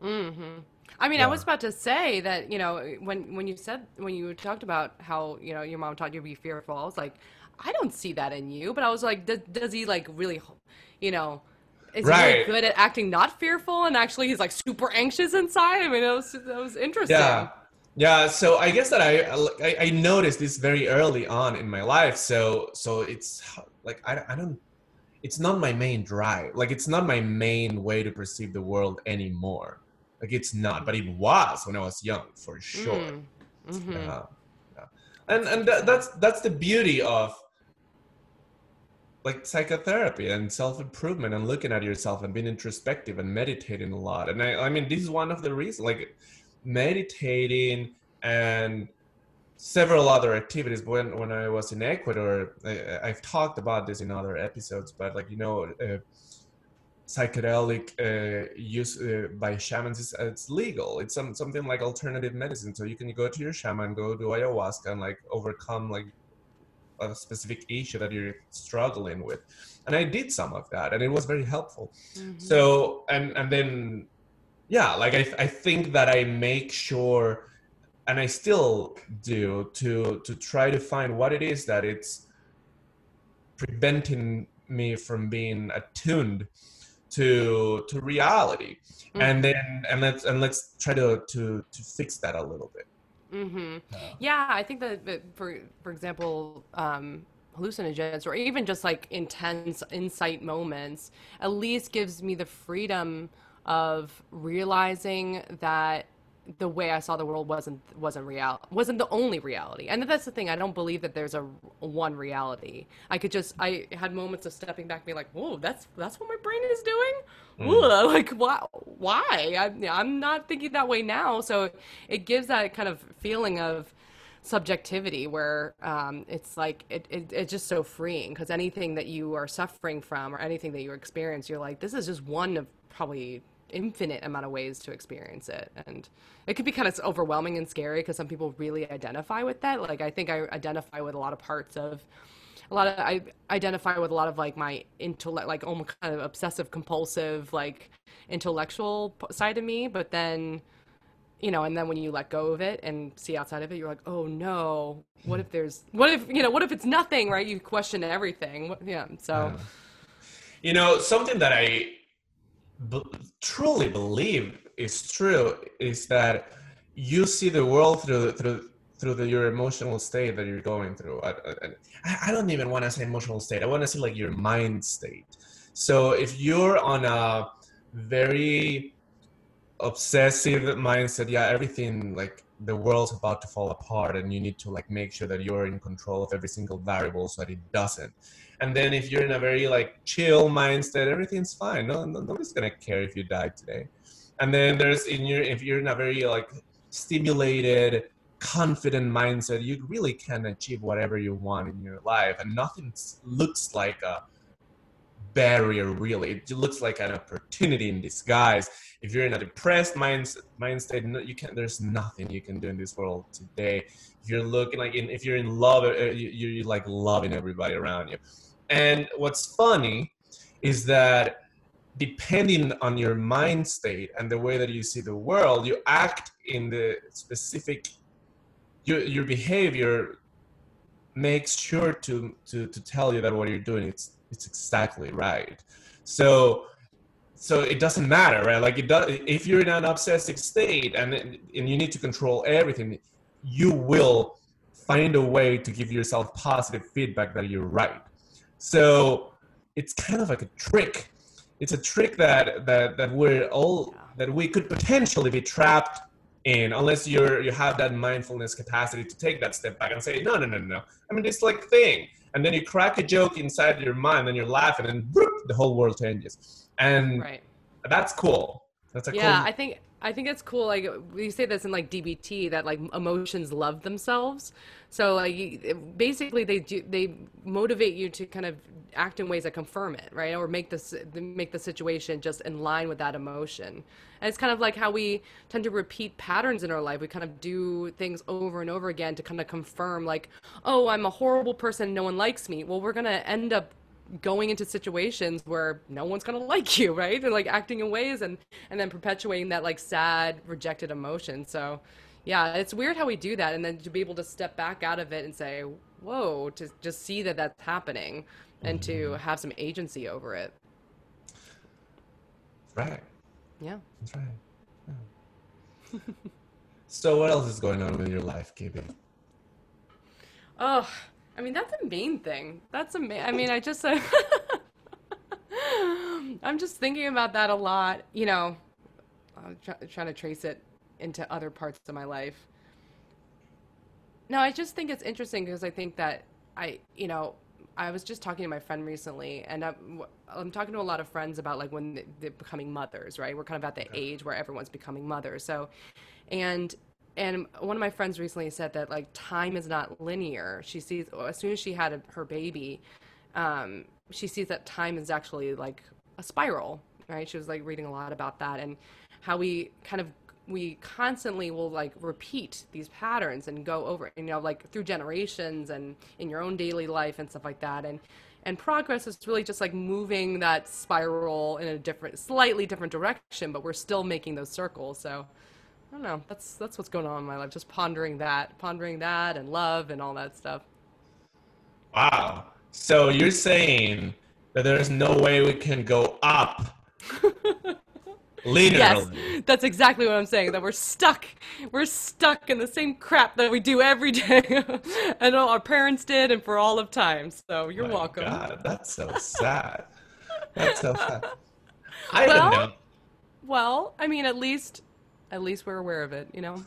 hmm I mean, I was about to say that you know when when you said when you talked about how you know your mom taught you to be fearful, I was like, I don't see that in you. But I was like, does, does he like really, you know, is he really good at acting not fearful and actually he's like super anxious inside? I mean, it was that was interesting. yeah yeah so i guess that I, I i noticed this very early on in my life so so it's like i, I don't it's not my main drive like it's not my main way to perceive the world anymore like it's not but it was when i was young for sure Mm. Mhm. yeah, yeah. and and tha- that's that's the beauty of like psychotherapy and self-improvement and looking at yourself and being introspective and meditating a lot and i, I mean this is one of the reasons like meditating and several other activities when when i was in ecuador I, i've talked about this in other episodes but like you know uh, psychedelic uh, use uh, by shamans is it's legal. It's some, something like alternative medicine. So you can go to your shaman go do ayahuasca and like overcome like a specific issue that you're struggling with. And i did some of that and it was very helpful. Mhm. so and and then yeah like I, I think that i make sure and i still do to to try to find what it is that it's preventing me from being attuned to to reality. Mm. and then and let's and let's try to to to fix that a little bit. Hmm Yeah, I think that, that for for example, um, hallucinogens or even just like intense insight moments, at least gives me the freedom of realizing that the way I saw the world wasn't wasn't real wasn't the only reality. And that's the thing. I don't believe that there's a one reality. I could just I had moments of stepping back, and being like, "Whoa, that's that's what my brain is doing." Ugh, like why? Why? I'm I'm not thinking that way now. So it gives that kind of feeling of subjectivity where um, it's like it, it, it's just so freeing because anything that you are suffering from or anything that you experience you're like this is just one of probably infinite amount of ways to experience it. And it could be kind of overwhelming and scary because some people really identify with that. Like i think i identify with a lot of parts of a lot of i identify with a lot of like my intellect like almost kind of obsessive compulsive like intellectual side of me. But then you know and then when you let go of it and see outside of it you're like oh no. What if there's what if you know what if it's nothing right? You question everything. Yeah so You know, something that I b- truly believe is true is that you see the world through through through the, your emotional state that you're going through. I, I, I don't even want to say emotional state. I want to say like your mind state. So if you're on a very obsessive mindset yeah everything like the world's about to fall apart and you need to like make sure that you're in control of every single variable so that it doesn't. And then if you're in a very like chill mindset everything's fine. No, no nobody's gonna care if you die today. And then there's in your if you're in a very like stimulated confident mindset you really can achieve whatever you want in your life. And nothing looks like a barrier really. It looks like an opportunity in disguise. If you're in a depressed mind mind state you can there's nothing you can do in this world today. If you're looking like in, if you're in love uh, you, you're like loving everybody around you. And what's funny is that depending on your mind state and the way that you see the world you act in the specific your, your behavior makes sure to, to to tell you that what you're doing. It's it's exactly right. So so it doesn't matter right? Like it does if you're in an obsessive state and and you need to control everything you will find a way to give yourself positive feedback that you're right. So it's kind of like a trick. It's a trick that that that we're all that we could potentially be trapped in unless you're you have that mindfulness capacity to take that step back and say no no no no i mean this like thing and then you crack a joke inside your mind and you're laughing and the whole world changes and right. that's cool. That's a yeah. cool... I think I think it's cool. Like we say this in like DBT that like emotions love themselves. So like basically they do they motivate you to kind of act in ways that confirm it, right? Or make this make the situation just in line with that emotion. And it's kind of like how we tend to repeat patterns in our life. We kind of do things over and over again to kind of confirm like, oh, I'm a horrible person, no one likes me. Well, we're gonna end up going into situations where no one's gonna like you, right? And like acting in ways and and then perpetuating that like sad, rejected emotion. So yeah, it's weird how we do that, and then to be able to step back out of it and say, "Whoa!" to just see that that's happening, and to mm-hmm. have some agency over it. right. Yeah. That's right. Yeah. so, what else is going on with your life, Kibby? Oh, I mean, that's a main thing. That's a main, I mean, I just, uh, I'm just thinking about that a lot. You know, I'm try, trying to trace it into other parts of my life. No, I just think it's interesting because I think that I, you know, I was just talking to my friend recently, and I'm, I'm talking to a lot of friends about like when they're becoming mothers, right? We're kind of at the age where everyone's becoming mothers. So, and and one of my friends recently said that like time is not linear. She sees as soon as she had a, her baby, um, she sees that time is actually like a spiral, right? She was like reading a lot about that and how we kind of we constantly will like repeat these patterns and go over you know like through generations and in your own daily life and stuff like that and and progress is really just like moving that spiral in a different slightly different direction but we're still making those circles so I don't know. That's that's what's going on in my life. Just pondering that, pondering that, and love and all that stuff. Wow. So you're saying that there's no way we can go up linearly? Yes, that's exactly what I'm saying. That we're stuck. We're stuck in the same crap that we do every day, and all our parents did, and for all of time. So you're My welcome. God, that's so sad. that's so sad. I well, don't know. Well, I mean, at least at least we're aware of it, you know?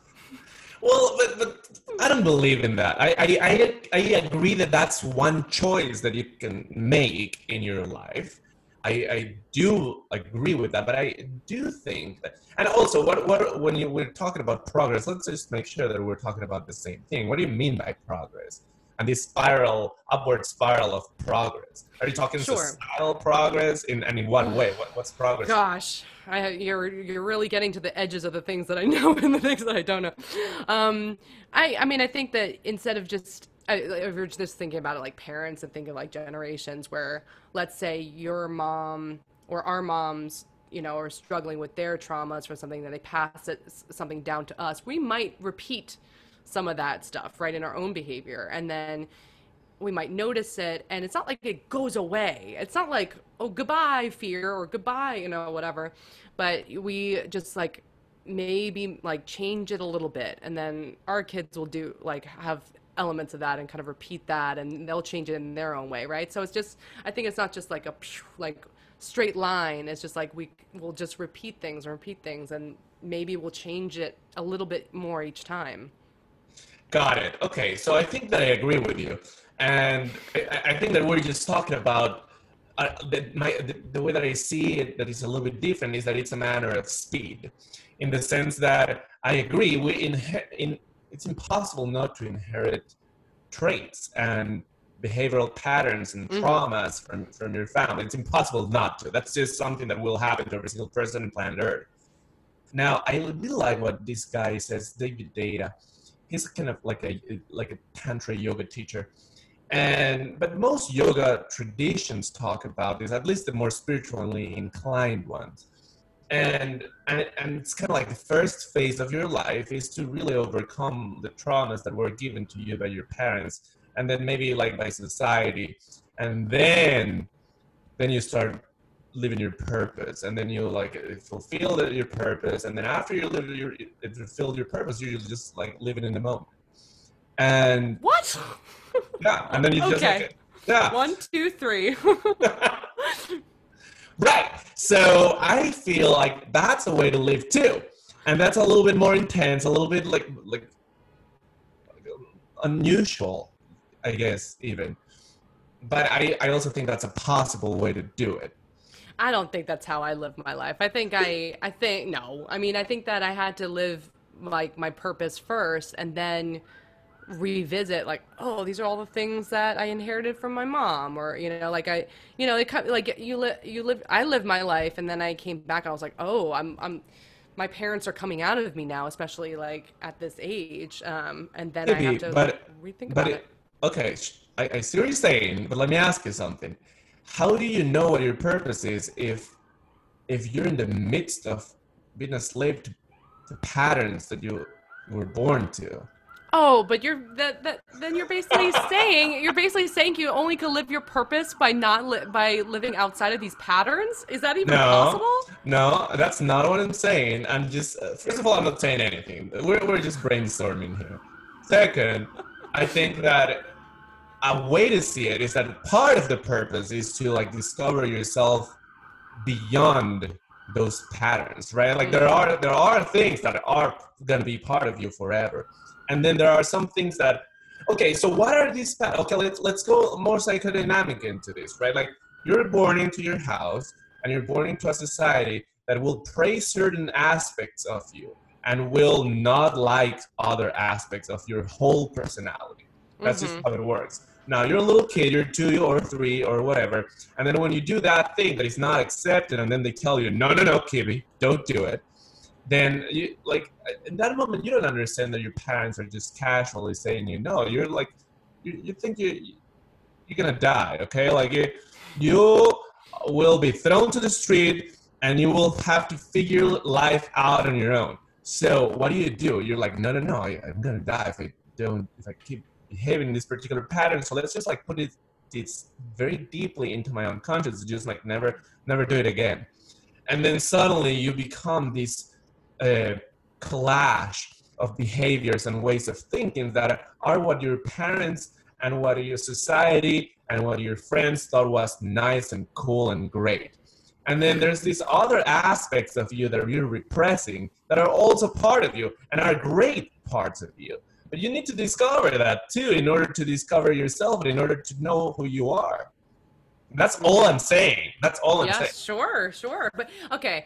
Well, but, but I don't believe in that. I, I, I, I agree that that's one choice that you can make in your life. I, I do agree with that, but I do think that, and also, what, what when you we're talking about progress, let's just make sure that we're talking about the same thing. What do you mean by progress? And this spiral, upward spiral of progress. Are you talking sure. societal progress? In and in what way? What, what's progress? Gosh, I, you're you're really getting to the edges of the things that I know and the things that I don't know. Um, I I mean I think that instead of just I, if you're just thinking about it like parents and thinking like generations where let's say your mom or our moms you know are struggling with their traumas for something that they pass it, something down to us we might repeat some of that stuff right in our own behavior. And then we might notice it and it's not like it goes away. It's not like oh goodbye fear or goodbye you know whatever. But we just like maybe like change it a little bit and then our kids will do like have elements of that and kind of repeat that and they'll change it in their own way right so it's just i think it's not just like a like straight line it's just like we will just repeat things and repeat things and maybe we'll change it a little bit more each time. Got it. Okay, so I think that I agree with you, and I, I think that we're just talking about uh, that my the, the, way that I see it that is a little bit different is that it's a matter of speed, in the sense that I agree we inher- in it's impossible not to inherit traits and behavioral patterns and mm-hmm. traumas from, from your family. It's impossible not to. That's just something that will happen to every single person on planet Earth. Now, I really like what this guy says, David Deida. He's kind of like a like a tantra yoga teacher, and but most yoga traditions talk about this, at least the more spiritually inclined ones. And, and and it's kind of like the first phase of your life is to really overcome the traumas that were given to you by your parents and then maybe like by society. And then then you start living your purpose and then you like fulfill your purpose and then after you live your fulfilled your purpose you're just like living in the moment. And what? Yeah and then you okay. just like, yeah. One two three right so i feel like that's a way to live too and that's a little bit more intense a little bit like like unusual I guess even. But I, I also think that's a possible way to do it. I don't think that's how I live my life. I think I I think no. I mean, I think that I had to live like my purpose first and then revisit like oh these are all the things that i inherited from my mom or you know like i you know it cut like you live you live i lived my life and then i came back i was like oh i'm i'm my parents are coming out of me now especially like at this age um and then Maybe, i have to but, rethink about it, it okay, I, I see what you're saying, but let me ask you something. How do you know what your purpose is if if you're in the midst of being a slave to the patterns that you were born to? Oh, but you're that, that then you're basically saying you're basically saying you only can live your purpose by not li- by living outside of these patterns. Is that even no, possible? No, that's not what I'm saying. I'm just uh, first of all, I'm not saying anything. We're we're just brainstorming here. Second, I think that a way to see it is that part of the purpose is to like discover yourself beyond those patterns right? Like there are there are things that are going to be part of you forever. And then there are some things that okay so what are these patterns? okay let's let's go more psychodynamic into this right? Like you're born into your house and you're born into a society that will praise certain aspects of you and will not like other aspects of your whole personality. That's mm-hmm. just how it works now you're a little kid, you're two or three or whatever, and then when you do that thing that is not accepted, and then they tell you, no, no, no, Kibby, don't do it. Then you like in that moment you don't understand that your parents are just casually saying you no. You're like you, you think you you're gonna die, okay? Like you you will be thrown to the street and you will have to figure life out on your own. So what do you do? You're like, no, no, no, I'm gonna die if I don't, if I keep behaving in this particular pattern. So let's just like put it it's very deeply into my unconscious, just like never never do it again. And then suddenly you become this uh, clash of behaviors and ways of thinking that are what your parents and what your society and what your friends thought was nice and cool and great. And then there's these other aspects of you that you're repressing that are also part of you and are great parts of you. But you need to discover that too in order to discover yourself and in order to know who you are. That's all I'm saying. That's all I'm yeah, saying. Sure, sure. But okay,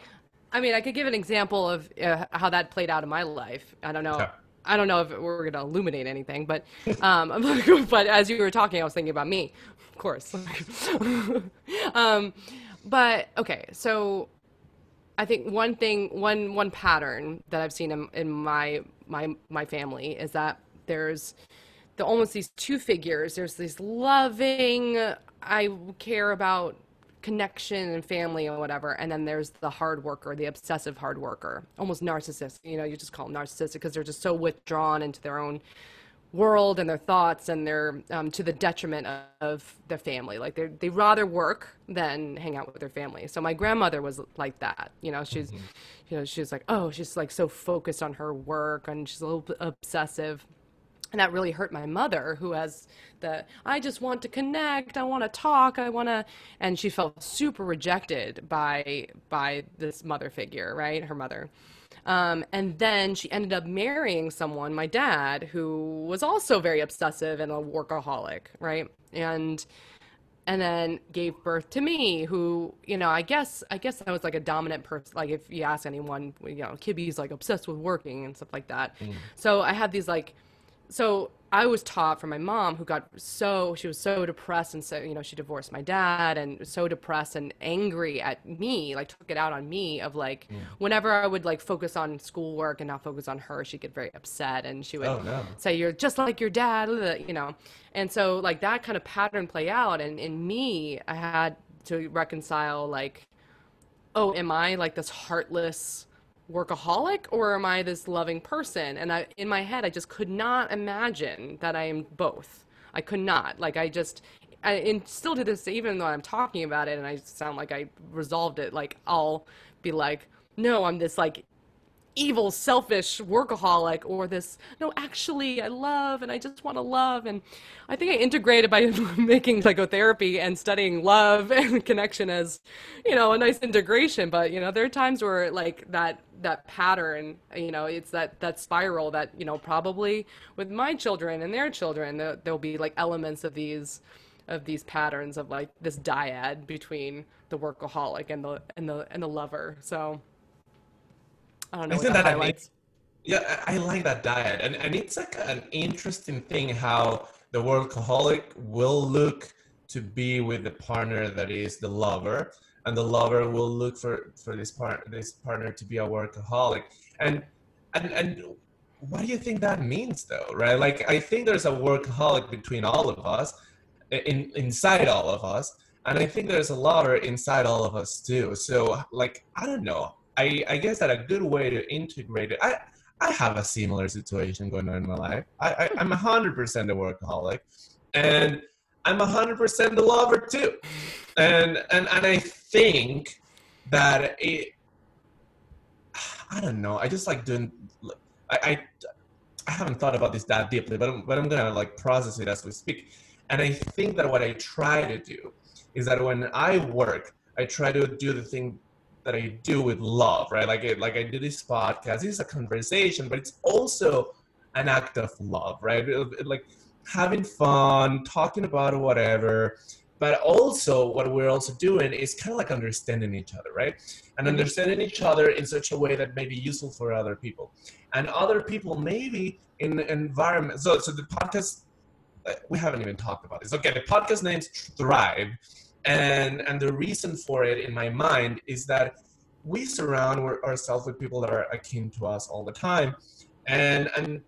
I mean, I could give an example of uh, how that played out in my life. I don't know. Yeah. I don't know if we're going to illuminate anything, but um, but as you were talking, I was thinking about me, of course. um, but okay, so I think one thing, one one pattern that I've seen in, in my my my family is that there's the almost these two figures. There's this loving, I care about connection and family and whatever, and then there's the hard worker, the obsessive hard worker, almost narcissist. You know, you just call them narcissistic because they're just so withdrawn into their own world and their thoughts and their um, to the detriment of, of their family. Like they they rather work than hang out with their family. So my grandmother was like that you know she's mm-hmm. you know she's like oh she's like so focused on her work and she's a little obsessive. And that really hurt my mother who has the i just want to connect. I want to talk. I want to and she felt super rejected by by this mother figure right? Her mother um, and then she ended up marrying someone my dad who was also very obsessive and a workaholic right? And and then gave birth to me who you know i guess i guess i was like a dominant person like if you ask anyone you know kibby's like obsessed with working and stuff like that. So i had these like so I was taught from my mom, who got so she was so depressed and so you know she divorced my dad and so depressed and angry at me, like took it out on me of like hmm. whenever I would like focus on schoolwork and not focus on her, she'd get very upset and she would Oh, no. say you're just like your dad, you know, and so like that kind of pattern play out and in me, I had to reconcile like oh, am I like this heartless workaholic or am I this loving person? And I, in my head, I just could not imagine that I am both. I could not. Like, I just, I, and still to this, even though I'm talking about it and I sound like I resolved it, like, I'll be like, no, I'm this like evil, selfish workaholic, or this, no, actually, I love and I just want to love. And I think I integrated by making psychotherapy and studying love and connection as, you know, a nice integration. But, you know, there are times where like that, that pattern, you know, it's that, that spiral that, you know, probably with my children and their children, there, there'll be like elements of these, of these patterns of like this dyad between the workaholic and the, and the, and the lover. So, I don't know. Isn't that highlights. Yeah, I like that dyad, and and it's like an interesting thing how the workaholic will look to be with the partner that is the lover, and the lover will look for for this part this partner to be a workaholic, and and and what do you think that means though, right? Like I think there's a workaholic between all of us, in inside all of us, and I think there's a lover inside all of us too. So like I don't know. I, I guess that a good way to integrate it. I I have a similar situation going on in my life. I, I I'm hundred percent a workaholic, and I'm hundred percent a lover too. And and and I think that it. I don't know. I just like doing. I I, I haven't thought about this that deeply, but I'm, but I'm gonna like process it as we speak. And I think that what I try to do is that when I work, I try to do the thing that I do with love, right? Like, I, like I do this podcast. It's a conversation, but it's also an act of love, right? Like having fun, talking about whatever. But also, what we're also doing is kind of like understanding each other, right? And understanding each other in such a way that may be useful for other people, and other people maybe in the environment. So, so the podcast uh, we haven't even talked about this. Okay, the podcast name's Thrive, and and the reason for it in my mind is that we surround ourselves with people that are akin to us all the time, and and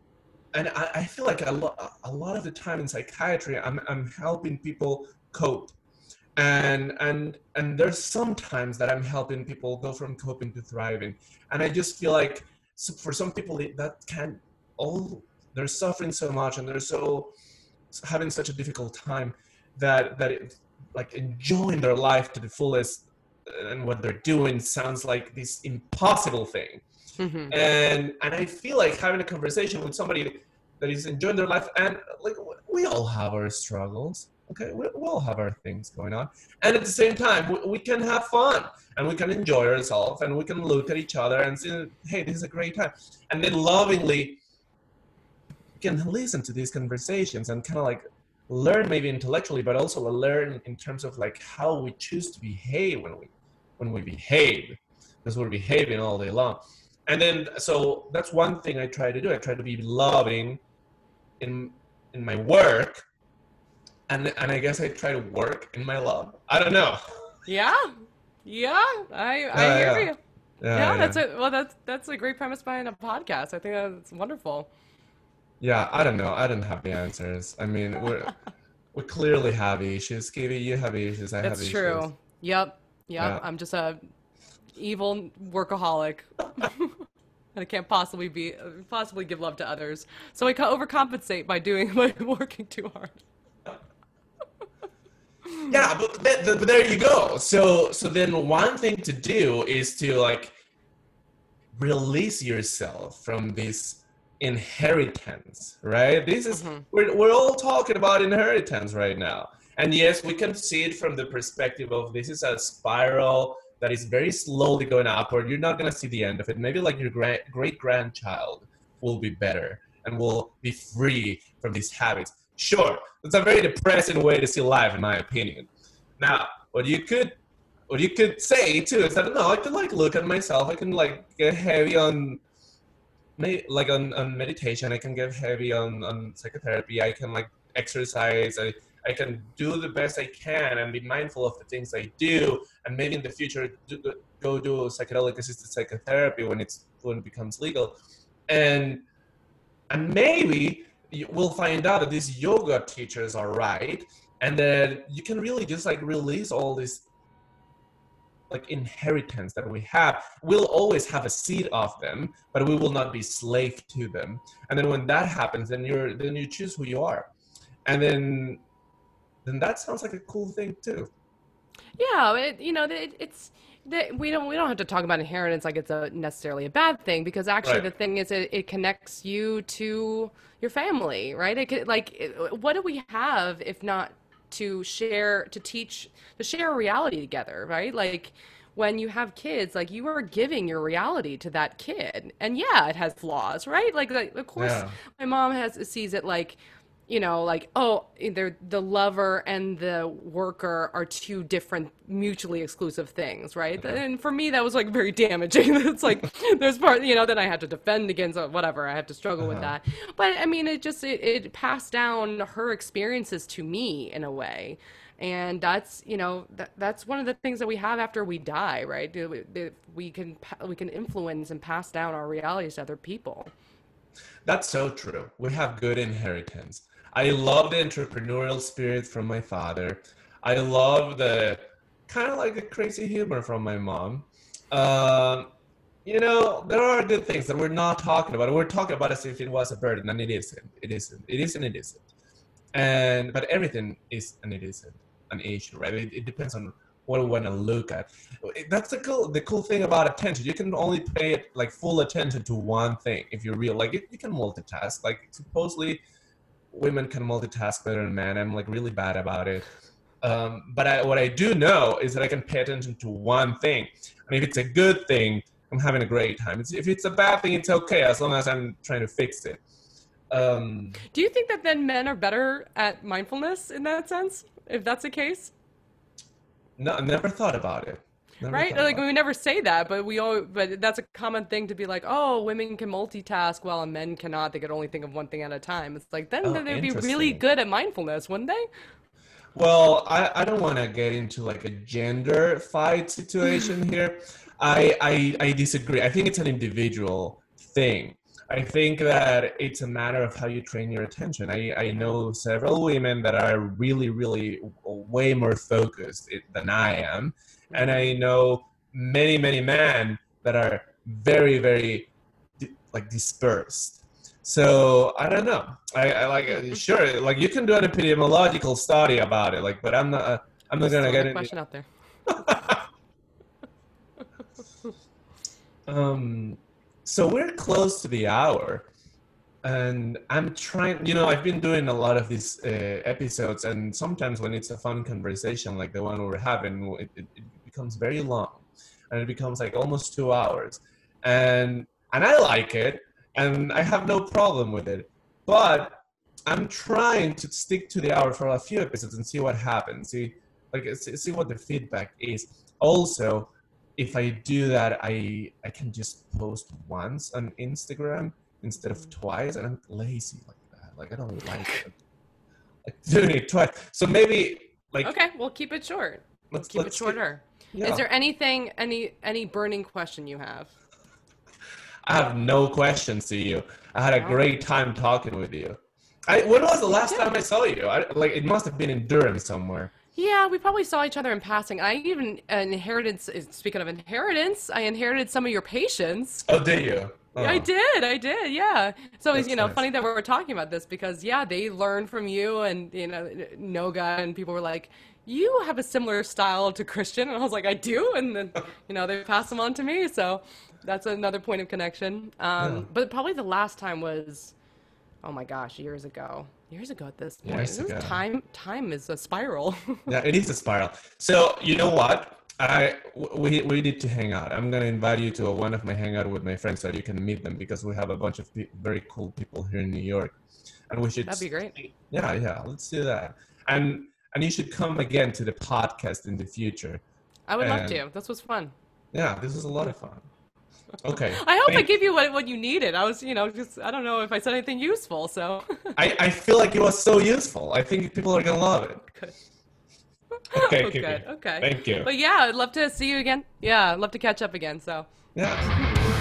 and I, I feel like a lot a lot of the time in psychiatry, I'm I'm helping people cope, and and and there's sometimes that I'm helping people go from coping to thriving, and I just feel like for some people that can't all they're suffering so much and they're so having such a difficult time that that it, like enjoying their life to the fullest and what they're doing sounds like this impossible thing. Mhm. and and i feel like having a conversation with somebody that is enjoying their life and like we all have our struggles okay? We, we all have our things going on. And at the same time we, we can have fun and we can enjoy ourselves and we can look at each other and say hey this is a great time. And then lovingly can listen to these conversations and kind of like learn maybe intellectually but also learn in terms of like how we choose to behave when we when we behave because we're behaving all day long and then so that's one thing i try to do i try to be loving in in my work and and i guess i try to work in my love i don't know Yeah, yeah, I, I Yeah, hear yeah. you. Yeah, that's a well, that's that's a great premise behind a podcast. I think that's wonderful. Yeah i don't know i don't have the answers i mean we're we clearly have issues Kibby, you have issues i have That's issues true. Yep, yep. Yeah. I'm just a evil workaholic, and I can't possibly be possibly give love to others. So I overcompensate by doing by working too hard. yeah but, but there you go so so then one thing to do is to like release yourself from this inheritance, right? This is mm-hmm. we're we're all talking about inheritance right now. And yes, we can see it from the perspective of this is a spiral that is very slowly going upward. You're not going to see the end of it. Maybe like your gra- great grandchild will be better and will be free from these habits. Sure, it's a very depressing way to see life, in my opinion. Now, what you could what you could say too is that no, I can like look at myself. I can like get heavy on like on, on meditation. I can get heavy on, on psychotherapy. I can like exercise. I, I can do the best I can and be mindful of the things I do. And maybe in the future, do, go do psychedelic assisted psychotherapy when it's when it becomes legal. And and maybe we'll find out that these yoga teachers are right, and that you can really just like release all this like inheritance that we have we'll always have a seed of them but we will not be slave to them and then when that happens then you're then you choose who you are and then then that sounds like a cool thing too Yeah, it, you know, it, it's that we don't we don't have to talk about inheritance like it's a necessarily a bad thing because actually Right. the thing is it, it connects you to your family, right? It could, like it, what do we have if not to share to teach to share a reality together, right? Like when you have kids, like you are giving your reality to that kid, and yeah, it has flaws, right? Like, like of course, Yeah. my mom has sees it like you know like oh they're the lover and the worker are two different mutually exclusive things right? And for me that was like very damaging. It's like there's part you know then i had to defend against uh, whatever. I had to struggle with that. But i mean it just it, it passed down her experiences to me in a way. And that's you know that, that's one of the things that we have after we die right? We, we can we can influence and pass down our realities to other people. That's so true. We have good inheritance. I love the entrepreneurial spirit from my father. I love the kind of like the crazy humor from my mom. Um, you know, there are good things that we're not talking about. We're talking about as if it was a burden, and it isn't. It isn't. It isn't. It isn't. And but everything is and it isn't an issue, right? It, it depends on what we want to look at. That's the cool the cool thing about attention. You can only pay like full attention to one thing if you're real. Like it, you can multitask. Like supposedly women can multitask better than men. I'm like really bad about it. Um, but I, what I do know is that I can pay attention to one thing. And if it's a good thing, I'm having a great time. It's, if it's a bad thing, it's okay as long as I'm trying to fix it. Um, Do you think that then men are better at mindfulness in that sense? If that's the case, no, I never thought about it. Never right? Like we never say that, but we all but that's a common thing to be like, "Oh, women can multitask while men cannot. They could only think of one thing at a time." It's like then Oh, they'd be really good at mindfulness, wouldn't they? Well, I, I don't want to get into like a gender fight situation here. I, I I disagree. I think it's an individual thing. I think that it's a matter of how you train your attention. I, I know several women that are really, really way more focused eh, than I am. And I know many, many men that are very, very like dispersed. So I don't know. I, I like uh, sure like you can do an epidemiological study about it. Like, but I'm not. Uh, I'm not gonna get into. question out there. Um, so we're close to the hour, and I'm trying. You know, I've been doing a lot of these uh, episodes, and sometimes when it's a fun conversation like the one we're having, it, it, it becomes very long, and it becomes like almost two hours, and and I like it, and I have no problem with it, but I'm trying to stick to the hour for a few episodes and see what happens. See, like see, what the feedback is. Also, if I do that, I I can just post once on Instagram instead of twice, and I'm lazy like that. Like I don't like it. like doing it twice. So maybe like Okay, we'll keep it short. let's Keep it let's shorter. Is there anything, any any burning question you have? I have no questions to you. I had a great time talking with you. I, when was the last time I saw you? I, like it must have been in Durham somewhere. Yeah, we probably saw each other in passing. I even inherited. Speaking of inheritance, I inherited some of your patients. Oh, did you? Oh. I did, I did, yeah. So it's That's you know nice. funny that we're talking about this because yeah, they learned from you and you know Noga and people were like, you have a similar style to Christian, and I was like, I do, and then you know they passed them on to me. So that's another point of connection. Um, Yeah. But probably the last time was, oh my gosh, years ago. Years ago at this point. Years ago. Time, time is a spiral. Yeah, it is a spiral. So you know what? I we we need to hang out. I'm gonna invite you to a, one of my hangout with my friends so you can meet them because we have a bunch of pe- very cool people here in New York, and we should. That'd be great. Yeah, yeah. Let's do that. And and you should come again to the podcast in the future. I would love to. This was fun. Yeah, this is a lot of fun. Okay. I hope I Thank- gave you what, what you needed. I was, you know, just I don't know if I said anything useful. So I, I feel like it was so useful. I think people are gonna love it. good. Okay, Oh, good. Okay. Thank you. But yeah, I'd love to see you again. Yeah, I'd love to catch up again. So Yeah.